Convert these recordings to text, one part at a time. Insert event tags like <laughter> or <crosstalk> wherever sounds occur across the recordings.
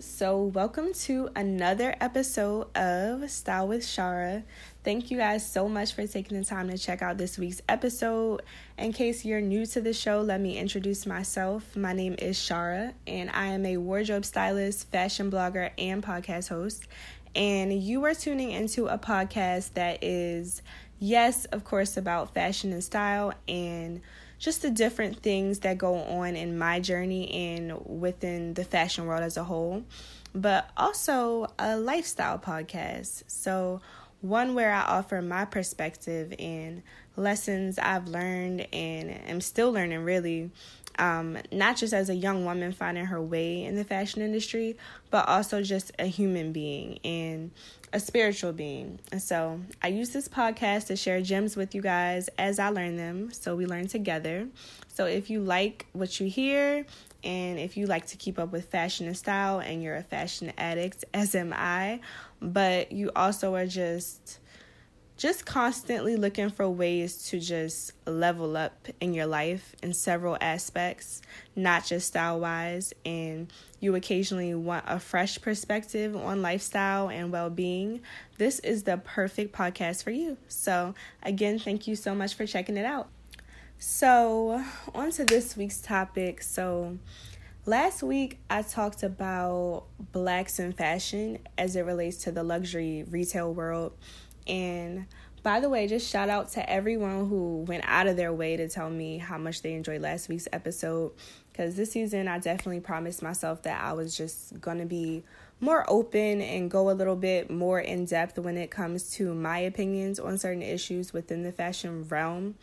So welcome to another episode of Style with Sharra. Thank you guys so much for taking the time to check out this week's episode. In case you're new to the show, let me introduce myself. My name is Sharra, and I am a wardrobe stylist, fashion blogger, and podcast host. And you are tuning into a podcast that is, yes, of course, about fashion and style and just the different things that go on in my journey and within the fashion world as a whole, but also a lifestyle podcast. So, one where I offer my perspective and lessons I've learned and am still learning, really. Um, not just as a young woman finding her way in the fashion industry, but also just a human being and a spiritual being. And so I use this podcast to share gems with you guys as I learn them. So we learn together. So if you like what you hear, and if you like to keep up with fashion and style, and you're a fashion addict, <laughs> as am I, but you also are just just constantly looking for ways to just level up in your life in several aspects, not just style wise, and you occasionally want a fresh perspective on lifestyle and well being, this is the perfect podcast for you. So, again, thank you so much for checking it out. So, on to this week's topic. So, last week I talked about blacks in fashion as it relates to the luxury retail world and by the way, just shout out to everyone who went out of their way to tell me how much they enjoyed last week's episode. Because this season, I definitely promised myself that I was just going to be more open and go a little bit more in depth when it comes to my opinions on certain issues within the fashion realm.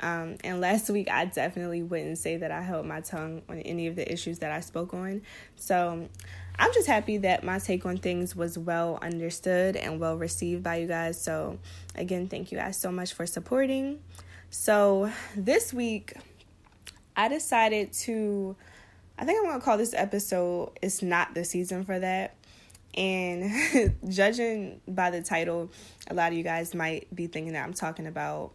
Um, and last week, I definitely wouldn't say that I held my tongue on any of the issues that I spoke on. So I'm just happy that my take on things was well understood and well received by you guys. So, again, thank you guys so much for supporting. So, this week, I decided to, I think I'm going to call this episode It's Not the Season for That. And <laughs> judging by the title, a lot of you guys might be thinking that I'm talking about,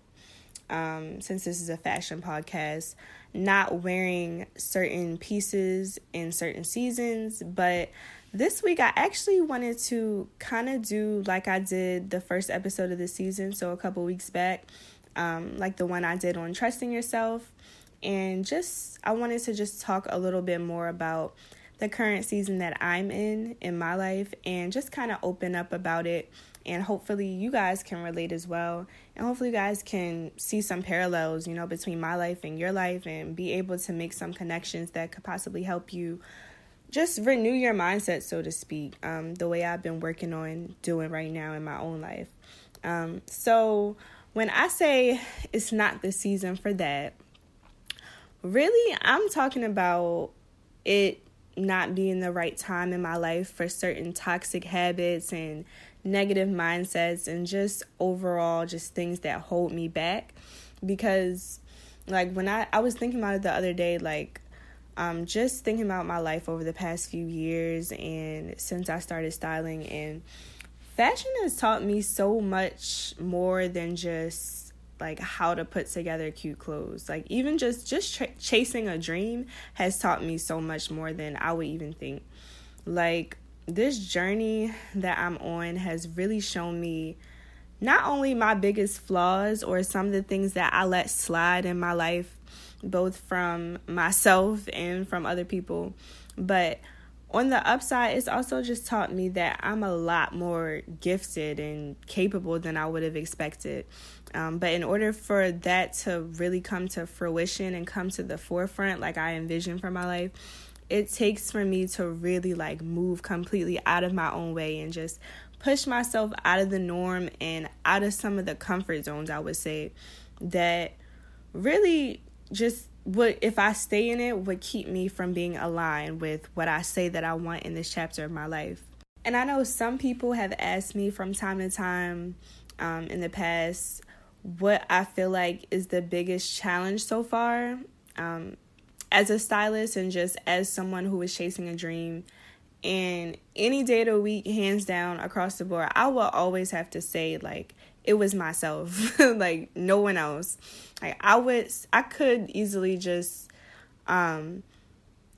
um, since this is a fashion podcast, not wearing certain pieces in certain seasons, but this week I actually wanted to kind of do like I did the first episode of the season, so a couple weeks back, um, like the one I did on trusting yourself, and just I wanted to just talk a little bit more about the current season that I'm in in my life and just kind of open up about it. And hopefully you guys can relate as well. And hopefully you guys can see some parallels you know between my life and your life and be able to make some connections that could possibly help you just renew your mindset so to speak um, the way i've been working on doing right now in my own life. Um, so when i say it's not the season for that really i'm talking about it not being the right time in my life for certain toxic habits and negative mindsets and just overall just things that hold me back. Because like when I I was thinking about it the other day like um just thinking about my life over the past few years and since I started styling and fashion has taught me so much more than just like how to put together cute clothes. Like even just just ch- chasing a dream has taught me so much more than I would even think. Like this journey that I'm on has really shown me not only my biggest flaws or some of the things that I let slide in my life, both from myself and from other people, but on the upside, it's also just taught me that I'm a lot more gifted and capable than I would have expected. Um, but in order for that to really come to fruition and come to the forefront, like I envisioned for my life, it takes for me to really like move completely out of my own way and just push myself out of the norm and out of some of the comfort zones I would say that really just would if I stay in it would keep me from being aligned with what I say that I want in this chapter of my life. And I know some people have asked me from time to time um, in the past what I feel like is the biggest challenge so far. Um, as a stylist and just as someone who is chasing a dream and any day of the week hands down across the board i will always have to say like it was myself <laughs> like no one else like i would i could easily just um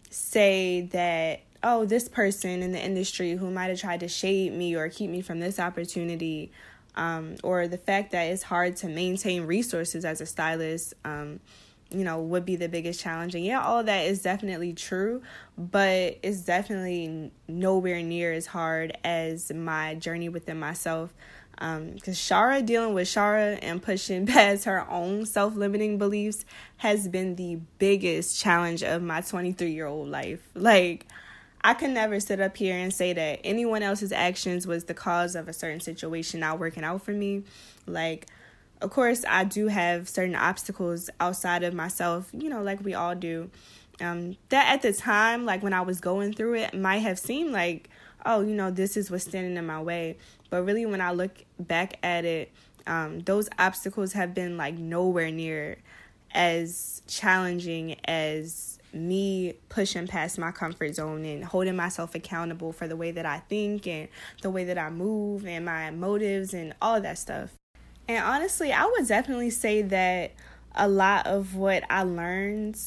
say that oh, this person in the industry who might have tried to shade me or keep me from this opportunity, um, or the fact that it's hard to maintain resources as a stylist, um, you know, would be the biggest challenge. And yeah, all that is definitely true, but it's definitely nowhere near as hard as my journey within myself. Because um, Sharra dealing with Sharra and pushing <laughs> past her own self limiting beliefs has been the biggest challenge of my 23 year old life. Like, I can never sit up here and say that anyone else's actions was the cause of a certain situation not working out for me. Like, of course, I do have certain obstacles outside of myself, you know, like we all do. Um, that at the time, like when I was going through it, might have seemed like, oh, you know, this is what's standing in my way. But really, when I look back at it, um, those obstacles have been like nowhere near as challenging as me pushing past my comfort zone and holding myself accountable for the way that I think and the way that I move and my motives and all that stuff. And honestly, I would definitely say that a lot of what I learned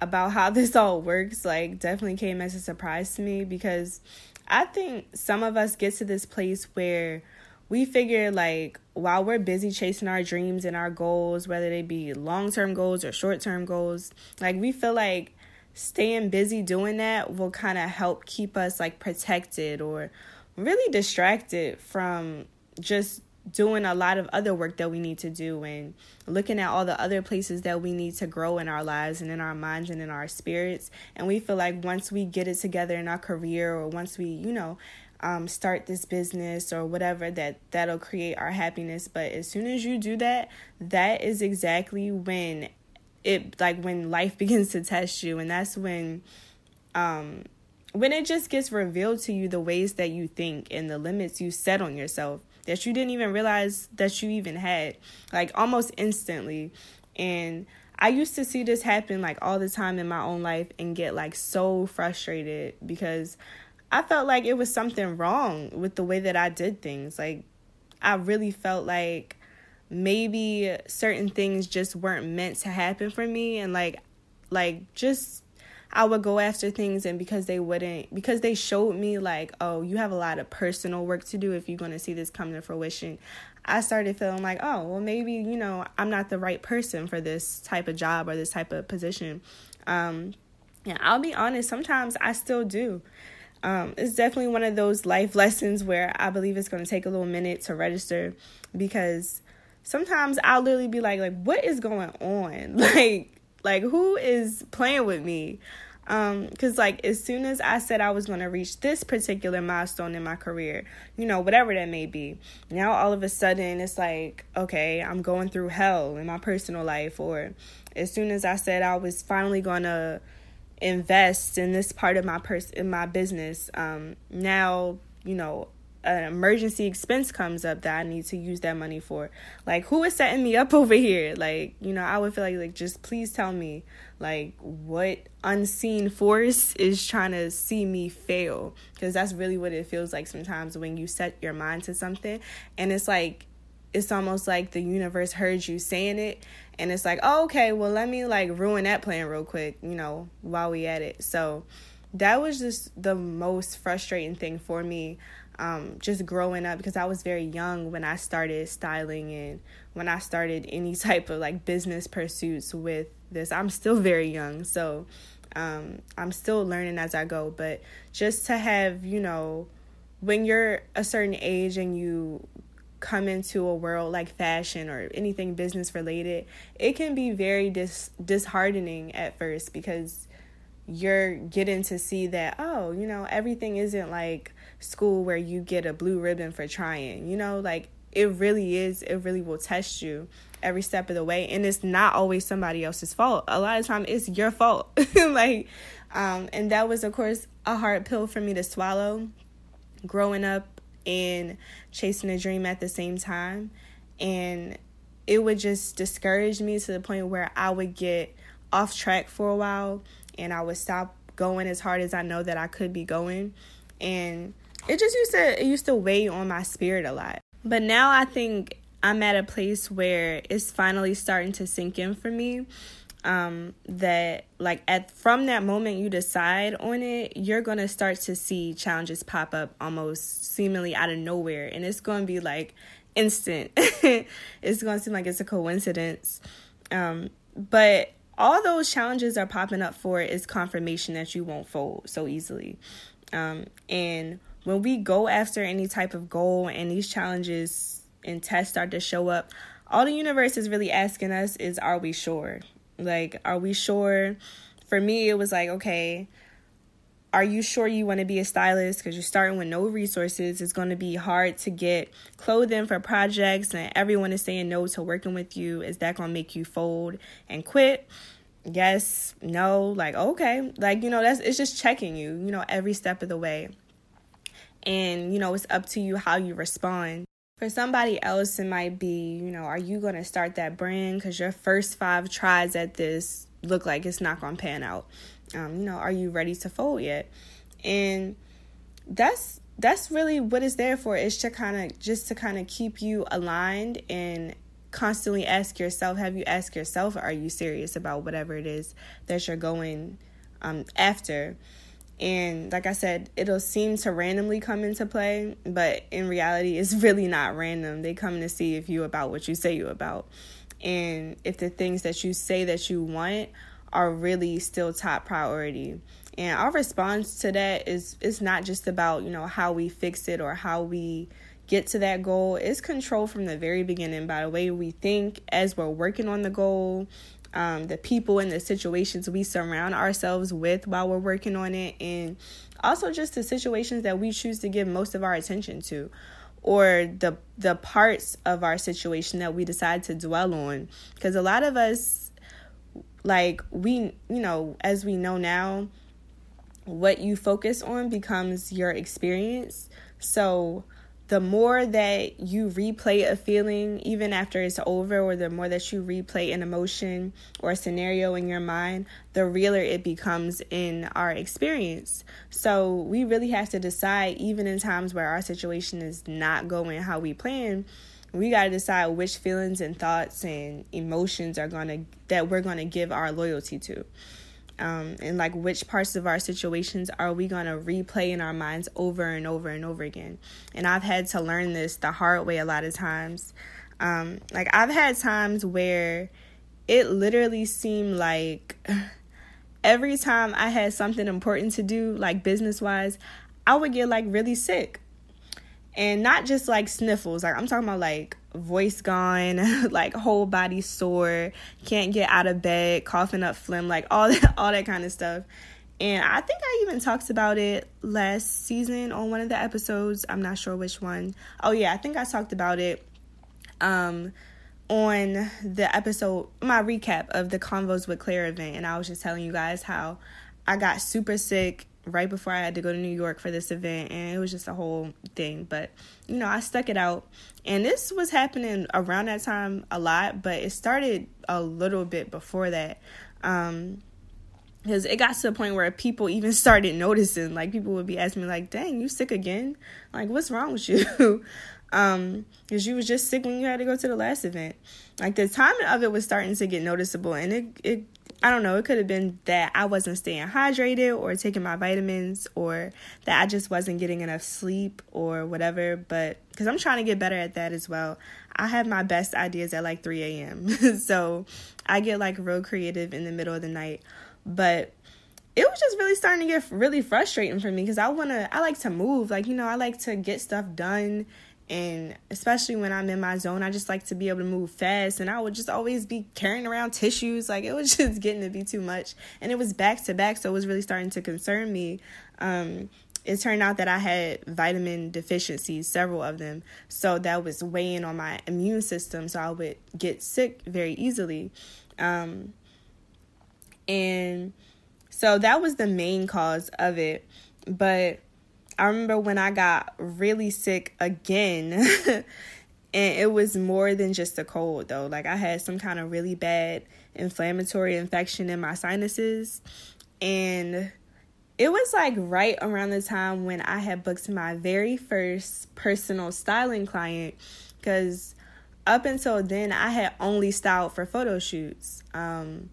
about how <laughs> this all works like definitely came as a surprise to me because I think some of us get to this place where we figure like while we're busy chasing our dreams and our goals, whether they be long term goals or short term goals, like we feel like staying busy doing that will kind of help keep us like protected or really distracted from just doing a lot of other work that we need to do and looking at all the other places that we need to grow in our lives and in our minds and in our spirits. And we feel like once we get it together in our career or once we you know um, start this business or whatever that that'll create our happiness. But as soon as you do that that is exactly when it like when life <laughs> begins to test you. And that's when um when it just gets revealed to you the ways that you think and the limits you set on yourself that you didn't even realize that you even had like almost instantly and I used to see this happen like all the time in my own life and get like so frustrated because I felt like it was something wrong with the way that I did things. Like I really felt like maybe certain things just weren't meant to happen for me and like like just I would go after things and because they wouldn't because they showed me like oh you have a lot of personal work to do if you're going to see this come to fruition I started feeling like oh well maybe you know I'm not the right person for this type of job or this type of position um yeah I'll be honest sometimes I still do um, it's definitely one of those life lessons where I believe it's going to take a little minute to register because sometimes I'll literally be like, like, what is going on? <laughs> Like, like who is playing with me? Um, cause like as soon as I said I was gonna reach this particular milestone in my career, you know, whatever that may be, now all of a sudden it's like, okay, I'm going through hell in my personal life, or as soon as I said I was finally gonna invest in this part of my pers in my business, um, now you know an emergency expense comes up that I need to use that money for. Like who is setting me up <laughs> over here? Like, you know, I would feel like like just please tell me like what unseen force is trying to see me fail because that's really what it feels like sometimes when you set your mind to something and it's like it's almost like the universe heard you saying it and it's like, oh, "Okay, well, let me like ruin that plan real quick, you know, while we at it." So, that was just the most frustrating thing for me um, just growing up because I was very young when I started styling and when I started any <laughs> type of like business pursuits with this. I'm still very young, so um, I'm still learning as I go. But just to have, you know, when you're a certain age and you come into a world like fashion or anything business related, it can be very dis- disheartening at first because you're getting to see that, oh, you know, everything isn't like school where you get a blue ribbon for trying. You know, like it really is, it really will test you every step of the way. And it's not always somebody else's fault. A lot of time it's your fault. <laughs> like, um, and that was, of course, a hard pill for me to swallow growing up and chasing a dream at the same time. And it would just discourage me to the point where I would get off track for a while and I would stop going as hard as I know that I could be going. And it just used to it used to weigh on my spirit a lot. But now I think I'm at a place where it's finally starting to sink in for me. um, that like at from that moment you decide on it, you're gonna start to see challenges pop up almost seemingly out of nowhere, and it's gonna be like instant. <laughs> it's gonna seem like it's a coincidence, um, but all those challenges are popping up for is confirmation that you won't fold so easily, um, and when we go after any type of goal and these challenges and tests start to show up, all the universe is really asking us is, are we sure? Like, are we sure? For me, it was like, okay, are you sure you want to be a stylist? Because you're starting with no resources. It's going to be hard to get clothing for projects, and everyone is saying no to working with you. Is that going to make you fold and quit? Yes, no, like, okay. Like, you know, that's it's just checking you, you know, every step of the way. And, you know, it's up to you how you respond. For somebody else, it might be, you know, are you going to start that brand because your first five tries at this look like it's not going to pan out? Um, you know, are you ready to fold yet? And that's that's really what it's there for is to kind of just to kind of keep you aligned and constantly ask yourself have you asked yourself are you serious about whatever it is that you're going um, after and like I said, it'll seem to randomly come into play, but in reality, it's <laughs> really not random. They come to see if you about what you say you about. And if the things that you say that you want are really still top priority. And our response to that is it's not just about, you know, how we fix it or how we get to that goal. It's control from the very beginning by the way we think as we're working on the goal, um, the people and the situations we surround ourselves with while we're working on it, and also just the situations that we choose to give most of our attention to or the the parts of our situation that we decide to dwell on. Because a lot of us like we you know as we know now what you focus on becomes your experience. So the more that you replay a feeling, even after it's over, or the more that you replay an emotion or a scenario in your mind, the realer it becomes in our experience. So we really have to decide, even in times where our situation is not going how we plan, we got to decide which feelings and thoughts and emotions are going to that we're going to give our loyalty to um, and like which parts of our situations are we going to replay in our minds over and over and over again? And i've had to learn this the hard way a lot of times. Um, like i've had times where it literally seemed like <laughs> every time i had something important to do like business wise i would get like really sick. And not just like sniffles. Like i'm talking about like voice gone, <laughs> like whole body sore, can't get out of bed, coughing up phlegm, like all <laughs> that all that kind of stuff. And I think I even talked about it last season on one of the episodes. I'm not sure which one. Oh yeah, I think I talked about it um on the episode my recap of the Convos with Claire event and I was just telling you guys how I got super sick right before I had to go to New York for this event, and it was just a whole thing. But you know, I stuck it out, and this was happening around that time a lot, but it started a little bit before that. Um, because it got to the point where people even <laughs> started noticing like people would be asking me like dang you sick again like what's wrong with you <laughs> um because you was just sick when you had to go to the last event like the timing of it was starting to get noticeable and it it I don't know, it could have been that I wasn't staying hydrated or taking my vitamins or that I just wasn't getting enough sleep or whatever. But because I'm trying to get better at that as well, I have my best ideas at like 3 a.m. <laughs> so I get like real creative in the middle of the night. But it was just really starting to get really frustrating for me because I want to, I like to move. Like, you know, I like to get stuff done and especially when I'm in my zone, I just like to be able to move fast. And I would just always be carrying around tissues. Like it was <laughs> just getting to be too much. And it was back to back. So it was really starting to concern me. Um, it turned out that I had vitamin deficiencies, several of them. So that was weighing on my immune system. So I would get sick very easily. Um, and so that was the main cause of it. But I remember when I got really sick again. <laughs> and it was more than just a cold though. Like I had some kind of really bad inflammatory infection in my sinuses and it was like right around the time when I had booked my very first personal styling client cuz up until then I had only styled for photo shoots. Um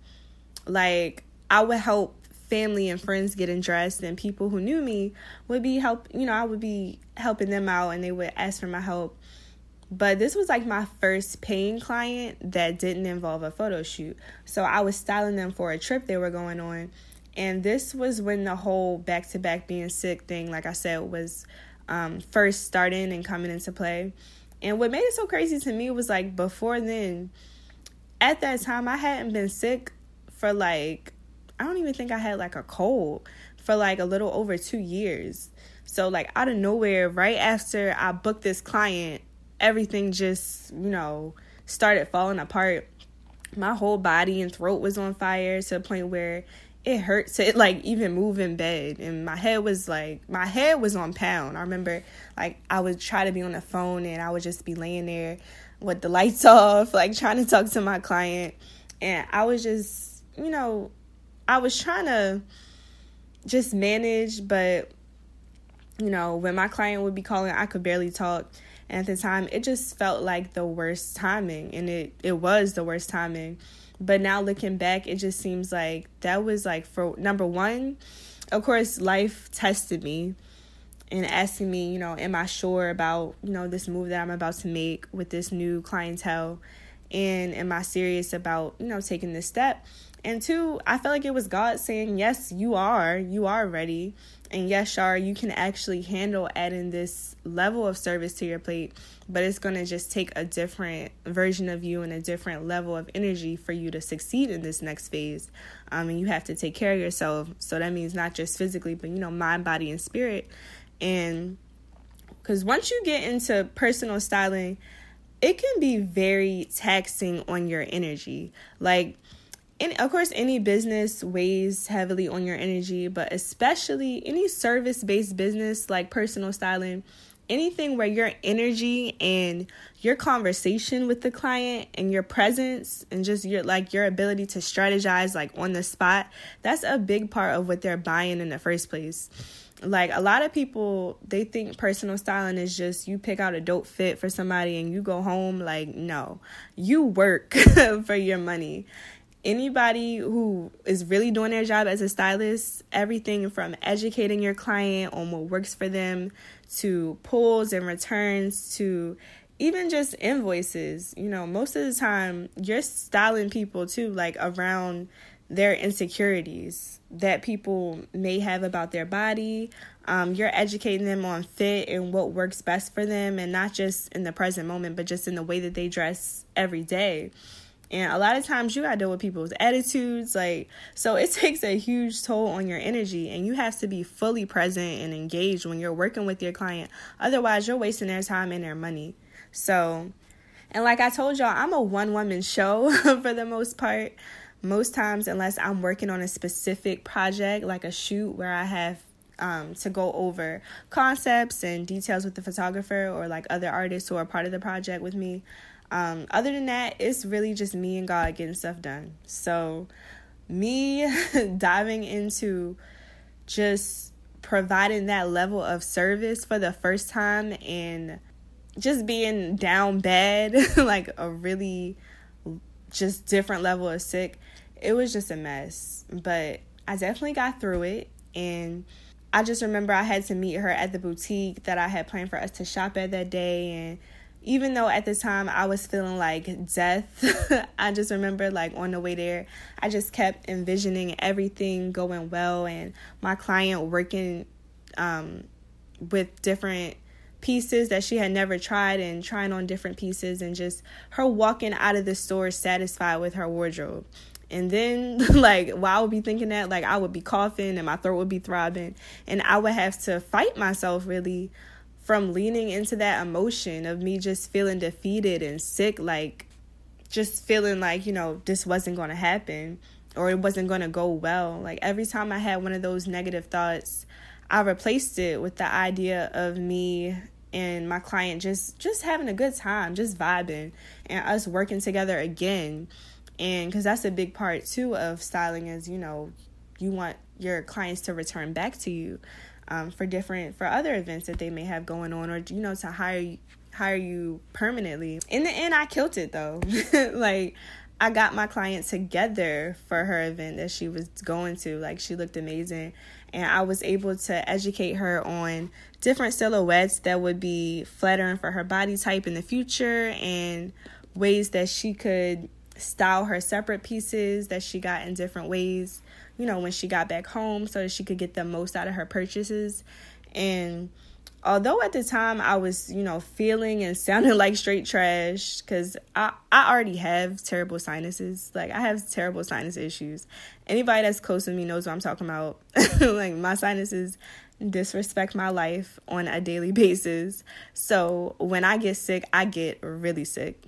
Like I would help family and friends getting dressed and people who knew me would be help you know, I would be helping them out and they would ask for my help. But this was like my first paying client that didn't involve a photo shoot. So I was styling them for a trip they were going on. And this was when the whole back to back being sick thing, like I said, was um, first starting and coming into play. And what made it so crazy to me was like before then, at that time, I hadn't been sick for like, I don't even think I had like a cold for like a little over two years. So, like, out of nowhere, right after I booked this client, everything just, you know, started falling apart. My whole body and throat was on fire to the point where it hurt to like even move in bed and my head was like my head was on pound i remember like i would try to be on the phone and i would just be laying there with the lights <laughs> off like trying to talk to my client and i was just you know i was trying to just manage but you know when my client would be calling i could barely talk and at the time it just felt like the worst timing and it it was the worst timing but now looking back, it just seems like that was like for number one, of course, life tested me and asking me, you know, am I sure about, you know, this move that I'm about to make with this new clientele? And am I serious about, you know, taking this step? And two, I felt like it was God saying, Yes, you are. You are ready. And yes, Shar, you can actually handle adding this level of service to your plate, but it's going to just take a different version of you and a different level of energy for you to succeed in this next phase. Um, and you have to take care of yourself. So that means not just physically, but, you know, mind, body, and spirit. And because once you get into personal styling, it can be very taxing on your energy. Like, of course any business weighs heavily on your energy but especially any service based business like personal styling anything where your energy and your conversation with the client and your presence and just your like your ability to strategize like on the spot that's a big part of what they're buying in the first place. Like a lot of people they think personal styling is just you pick out a dope fit for somebody and you go home like no. You work <laughs> for your money anybody who is really doing their job as a stylist, everything from educating your client on what works for them to pulls and returns to even just invoices. You know, most of the time you're styling people too, like around their insecurities that people may have about their body. Um, you're educating them on fit and what works best for them, and not just in the present moment, but just in the way that they dress every day. And a lot of times you gotta deal with people's attitudes. Like, so it <laughs> takes a huge toll on your energy, and you have to be fully present and engaged when you're working with your client. Otherwise, you're wasting their time and their money. So, and like I told y'all, I'm a one woman show <laughs> for the most part. Most times, unless I'm working on a specific project, like a shoot where I have um, to go over concepts and details with the photographer or like other artists who are part of the project with me. Um, other than that, it's really just me and God getting stuff done. So, me <laughs> diving into just providing that level of service for the first time and just being down bad, <laughs> like a really just different level of sick, it was just a mess. But I definitely got through it. And I just remember I had to meet her at the boutique that I had planned for us to shop at that day. And even though at the time I was feeling like death, <laughs> I just remember like on the way there, I just kept envisioning everything going well and my client working um, with different pieces that she had never tried and trying on different pieces and just her walking out of the store satisfied with her wardrobe. And then, <laughs> like, while I would be thinking that, like, I would be coughing and my throat would be throbbing, and I would have to fight myself really from leaning into that emotion of me just feeling defeated and sick, like just feeling like, you know, this wasn't going to happen or it wasn't going to go well. Like every time I had one of those negative thoughts, I replaced it with the idea of me and my client just just having a good time, just vibing and us working together again. And cuz that's a big part too of styling is, you know, you want your clients to return back to you um, for different for other events that they may have going on, or you know, to hire hire you permanently. In the end, I killed it though. <laughs> like I got my client together for her event that she was going to. Like she looked amazing and I was able to educate her on different silhouettes that would be flattering for her body type in the future and ways that she could style her separate pieces that she got in different ways, you know, when she got back home so that she could get the most out of her purchases. And although at the time I was, you know, feeling and sounding <laughs> like straight trash because I, I already have terrible sinuses. Like, I have terrible sinus issues. Anybody that's close to me knows what I'm talking about. <laughs> like, my sinuses disrespect my life on a daily <laughs> basis. So, when I get sick, I get really sick.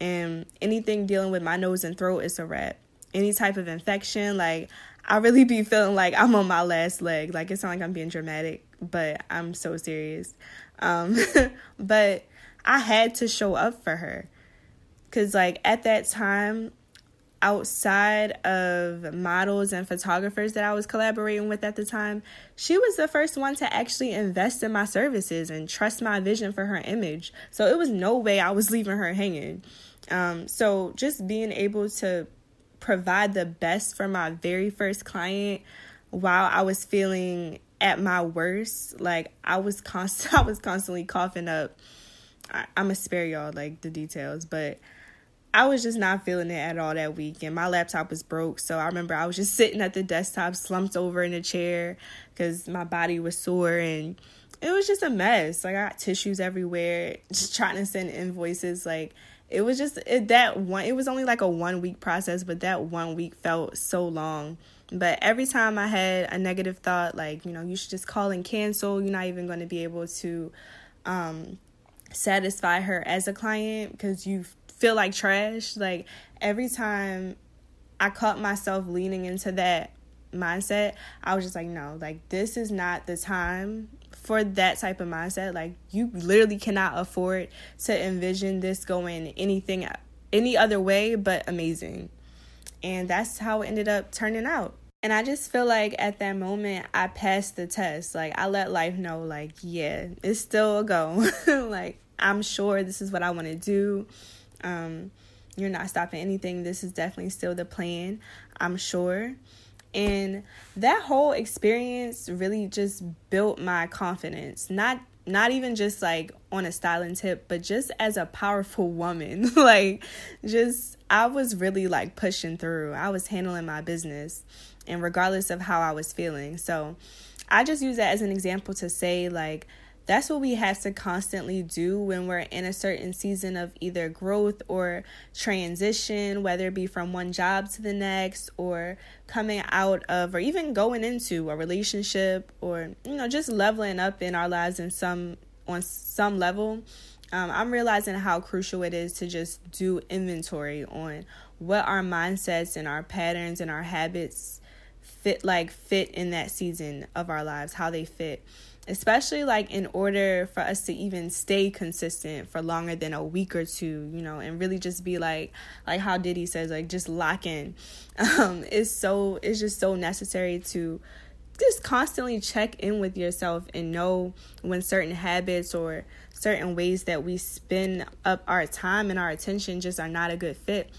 And anything dealing with my nose and throat is a wrap. Any type of infection, like, I really be feeling like I'm on my last leg. Like, it sounds like I'm being dramatic but I'm so serious. Um, <laughs> but I had to show up for her. Cause like at that time, outside of models and photographers that I was collaborating with at the time, she was the first one to actually invest in my services and trust my vision for her image. So it was no way I was leaving her hanging. Um, so just being able to provide the best for my very first client while I was feeling at my worst, like I was constant, <laughs> I was constantly coughing up. I, I'm gonna spare y'all like the details, but I was just not feeling it at all that week, and my laptop was broke. So I remember I was just sitting at the desktop, slumped over in a chair, because my body was sore, and it was just a mess. Like I got tissues everywhere, just trying to send invoices. Like it was just it, that one. It was only like a one week process, but that one week felt so long but every time I had a negative thought, like, you know, you should just call and cancel, you're not even going to be able to um, satisfy her as a client because you feel like trash. Like, every time I caught myself leaning into that mindset, I was just like, no, like, this is not the time for that type of mindset. Like, you literally cannot afford to envision this going anything, any other way but amazing. And that's how it ended up turning out. And I just feel like at that moment I passed the test. Like I let life know like, yeah, it's still a go. <laughs> like I'm sure this is what I want to do. Um you're not stopping anything. This is definitely still the plan. I'm sure. And that whole experience really just built my confidence. Not not even just like on a styling tip, but just as a powerful woman. <laughs> like just I was really like pushing through. I was handling my business and regardless of how I was feeling. So I just use that as an example to say, like, that's what we have to constantly do when we're in a certain season of either growth or transition, whether it be from one job to the next or coming out of or even going into a relationship or you know just leveling up in our lives in some on some level. Um, I'm realizing how crucial it is to just do inventory on what our mindsets and our patterns and our habits fit like fit in that season of our lives, how they fit. Especially like in order for us to even stay consistent for longer than a week or two, you know, and really just be like like how Diddy says, like just lock in. <laughs> Um, it's so it's just so necessary to just constantly check in with yourself and know when certain habits or certain ways that we spend up our time and our attention just are not a good fit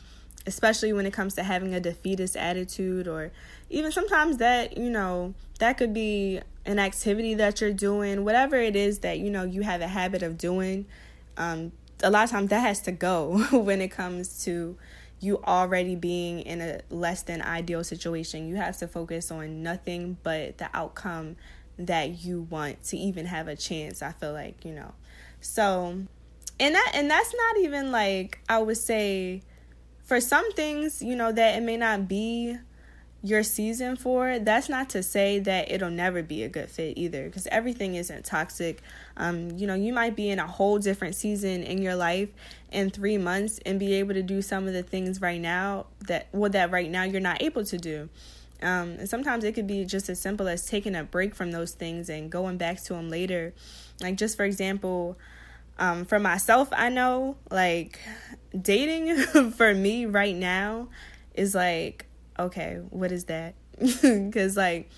especially when it comes to having a defeatist attitude or even sometimes that you know that could be an activity that you're doing whatever it is that you know you have a habit of doing um, a lot of times that has to go <laughs> when it comes to you already being in a less than ideal situation. You have to focus on nothing but the outcome that you want to even have a chance i feel like you know. So and that and that's not even like i would say for some things, you know, that it may not be your season for, that's not to say that it'll never be a good fit either, because everything isn't toxic. Um, you know, you might be in a whole different season in your life in three months and be able to do some of the things right now that well that right now you're not able to do. Um, and sometimes it could be just as simple as taking a break from those things and going back to them later. Like just for example, um, for myself, I know like dating <laughs> for me right now is like, okay, what is that? <laughs> Because, like,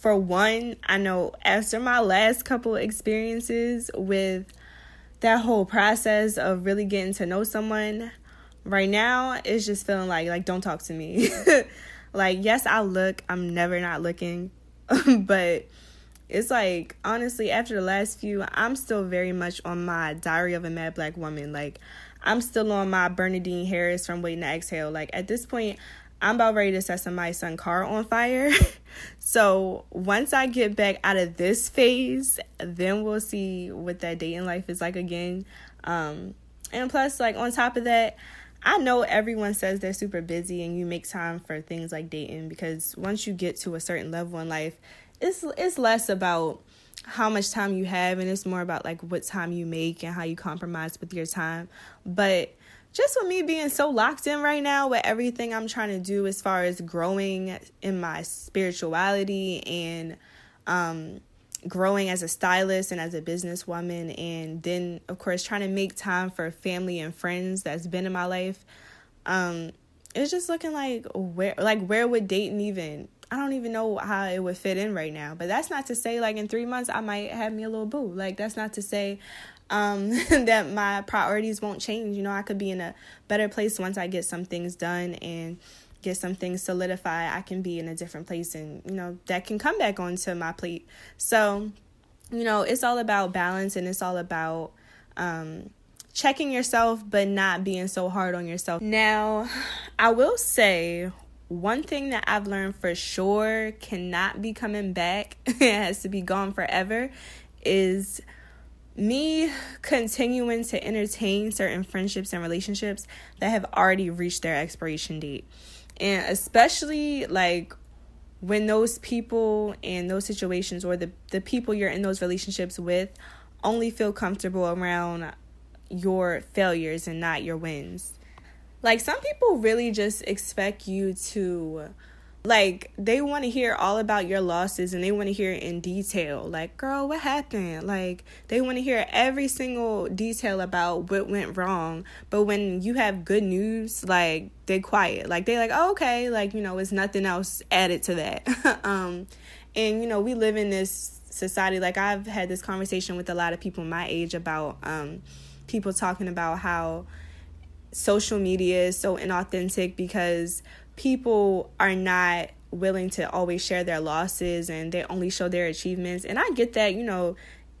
for one, I know after my last couple experiences with that whole process of really getting to know someone, right now it's just feeling like like don't talk to me. <laughs> like yes, I look. I'm never not looking, <laughs> but it's like honestly after the last few, I'm still very much on my Diary of a Mad Black Woman. Like I'm still on my Bernadine Harris from Waiting to Exhale. Like at this point, I'm about ready to set somebody's son car on fire. <laughs> so once I get back out of this phase, then we'll see what that dating life is like again. Um, and plus, like on top of that, I know everyone says they're super busy and you make time for things like dating because once you get to a certain level in life, it's it's less about how much time you have and it's more about like what time you make and how you compromise with your time. But just with me being so locked in right now with everything I'm trying to do as far as growing in my spirituality and um, growing as a stylist and as a businesswoman, and then, of course, trying to make time for family and friends that's been in my life. Um, it's just looking like where, like, where would dating even? I don't even know how it would fit in right now. But that's not to say, like, in three months, I might have me a little boo. Like, that's not to say um, <laughs> that my priorities won't change. You know, I could be in a better place once I get some things done and get some things solidified. I can be in a different place and, you know, that can come back onto my plate. So, you know, it's all about balance and it's all about um, checking yourself, but not being so hard on yourself. Now, I will say, one thing that I've learned for sure cannot be coming back, <laughs> it has to be gone forever, is me continuing to entertain certain friendships and relationships that have already reached their expiration date. And especially like when those people and those situations or the, the people you're in those relationships with only feel comfortable around your failures and not your wins. Like some people really just expect you to like they want to hear all about your losses and they want to hear it in detail. Like, girl, what happened? Like they want to hear every single detail about what went wrong. But when you have good news, like they quiet. Like they like, oh, okay, like you know, it's nothing else added to that. <laughs> um, and you know, we live in this society. Like I've had this conversation with a lot of people my age about um, people talking about how social media is so inauthentic because people are not willing to always share their losses and they only show their achievements. And I get that, you know,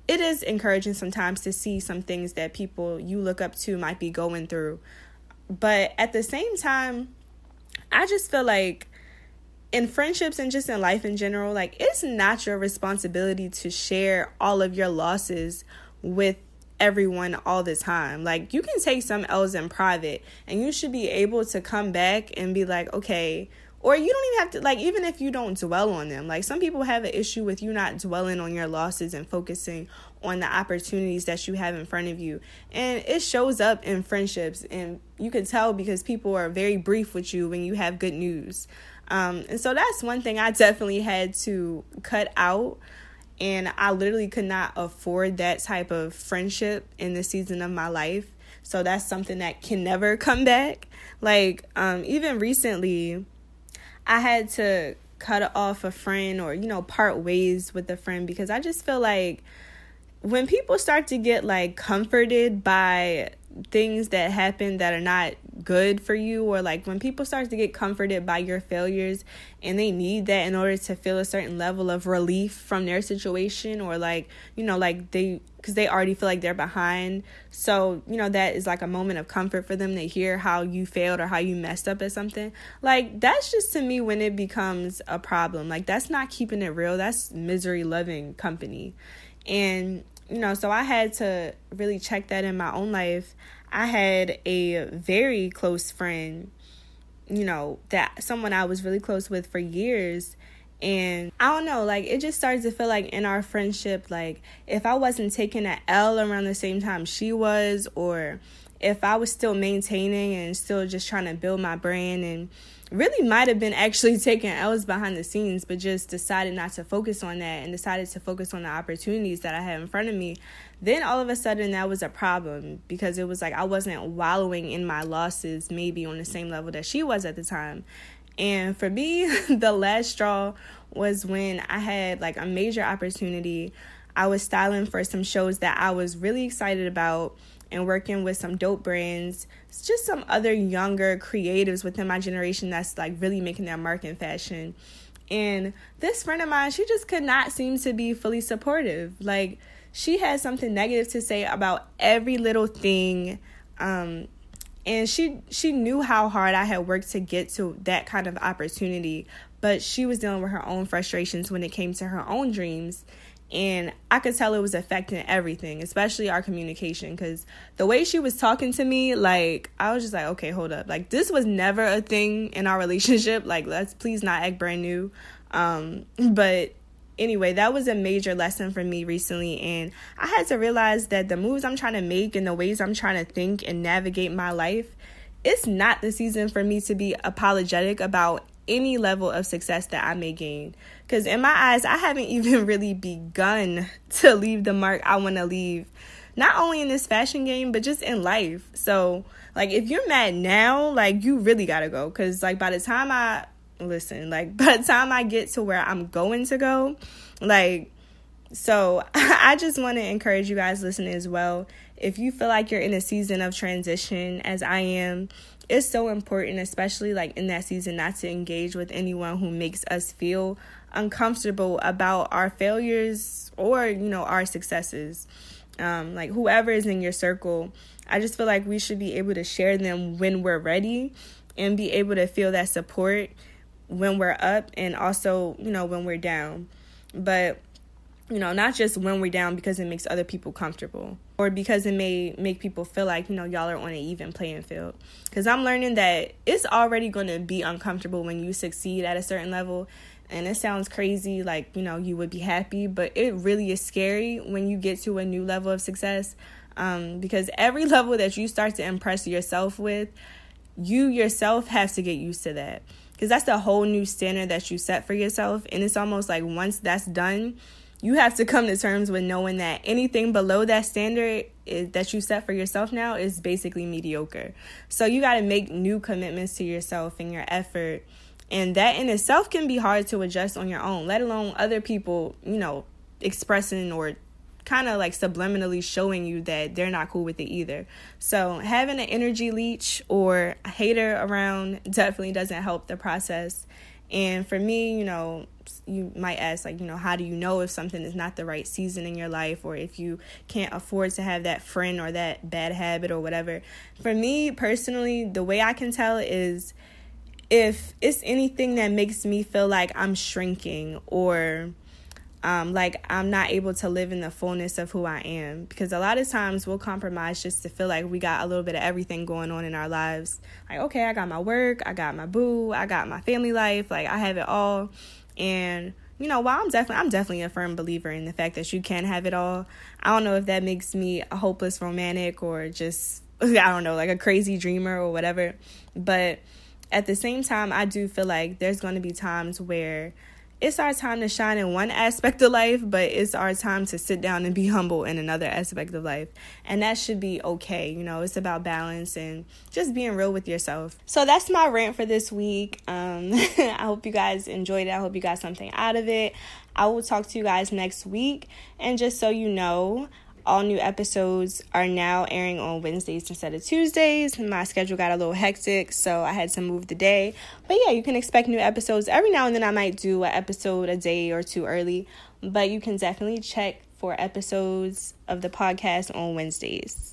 it is encouraging sometimes to see some things that people you look up to might be going through. But at the same time, I just feel like in friendships and just in life in general, like it's not your responsibility to share all of your losses with everyone all the time. Like you can take some L's in private and you should be able to come back and be like, okay, or you don't even have to like even if you don't dwell on them. Like some people have an issue with you not dwelling on your losses and focusing on the opportunities that you have in front of you. And it shows up in friendships and you can tell because people are very brief with you when you have good news. Um, and so that's one thing I definitely had to cut out and I literally could not afford that type of friendship in the season of my life. So that's something that can never <laughs> come back. Like, um, even recently, I had to cut off a friend or, you know, part ways with a friend because I just feel like when people start to get like comforted by things that happen that are not good for you or like when people start to get comforted by your failures and they need that in order to feel a certain level of relief from their situation or like you know like they because they already feel like they're behind. So you know that is like a moment of comfort for them to hear how you failed or how you messed up at something. Like that's just to me when it becomes a problem. Like that's not keeping it real. That's misery loving company. And you know so i had to really check that in my own life I had a very close friend, you know, that someone I was really close with for years. And I don't know, like it just started to feel like in our friendship, like if I wasn't taking an L around the same time she was, or if I was still maintaining and still just trying to build my brand and really might have been actually <laughs> taking L's behind the scenes, but just decided not to focus on that and decided to focus on the opportunities that I had in front of me, then all of a sudden that was a problem because it was like I wasn't wallowing in my losses maybe on the same level that she was at the time. And for me, <laughs> the last straw was when I had like a major opportunity. I was styling for some shows that I was really excited about and working with some dope brands. It's just some other younger creatives within my generation that's like really making their mark in fashion. And this friend of mine, she just could not seem to be fully supportive. Like she had something negative to say about every little thing. Um, and she she knew how hard I had worked to get to that kind of opportunity, but she was dealing with her own frustrations when it came to her own dreams and I could tell it was affecting everything, especially our communication. Because the way she was talking to me, like I was just like, okay, hold up, like this was never a thing in our <laughs> relationship. Like let's please not act brand new. Um, but anyway, that was a major lesson for me recently, and I had to realize that the moves I'm trying to make and the ways I'm trying to think and navigate my life, it's not the season for me to be apologetic about any level of success that I may gain. Because in my eyes, I haven't <laughs> even really begun to leave the mark I want to leave, not only in this fashion game, but just in life. So, like, if you're mad now, like, you really got to go. Because, like, by the time I listen, like, <laughs> by the time I get to where I'm going to go, like, so <laughs> I just want to encourage you guys listening as well. If you feel like you're in a season of transition, as I am, it's so important, especially like in that season, not to engage with anyone who makes us feel uncomfortable about our failures or, you know, our successes. Um, like whoever is in your circle, I just feel like we should be able to share them when we're ready and be able to feel that support when we're up and also, you know, when we're down. But you know, not just when we're down because it makes other people comfortable or because it may make people feel like, you know, y'all are on an even playing field. Because I'm learning that it's already going to be uncomfortable when you succeed at a certain level. And it sounds crazy, like, you know, you would be happy, but it really is scary when you get to a new level of success. Um, because every <laughs> level that you start to impress yourself with, you yourself have to get used to that. Because that's the whole new standard that you set for yourself. And it's almost like once that's done, you have to come to terms with knowing that anything below that standard is, that you set for yourself now is basically mediocre. So you got to make new commitments to yourself and your effort. And that in itself can be hard to adjust on your own, let alone other people, you know, expressing or kind of like subliminally showing you that they're not cool with it either. So having an energy leech or a hater around definitely doesn't help the process. And for me, you know, you might ask like you know how do you know if something is not the right season in your life or if you can't afford to have that friend or that bad habit or whatever? For me personally the way i can tell is if it's anything that makes me feel like i'm shrinking or um, like I'm not able to live in the fullness of who I am. Because a lot of times we'll compromise just to feel like we got a little bit of everything going on in our lives. Like, okay, I got my work, I got my boo, I got my family life, like I have it all. And you know, while I'm definitely I'm definitely a firm believer in the fact that you can have it all. I don't know if that makes me a hopeless romantic or just <laughs> I don't know, like a crazy dreamer or whatever. But at the same time, I do feel like there's going to be times where it's our time to shine in one aspect of life, but it's our time to sit down and be humble in another aspect of life. And that should be okay. You know, it's about balance and just being real with yourself. So that's my rant for this week. Um, <laughs> I hope you guys enjoyed it. I hope you got something out of it. I will talk to you guys next week. And just so you know, all new episodes are now airing on Wednesdays instead of Tuesdays. My schedule got a little hectic, so I had to move the day. But yeah, you can expect new episodes. Every now and then I might do an episode a day or two early, but you can definitely check for episodes of the podcast on Wednesdays.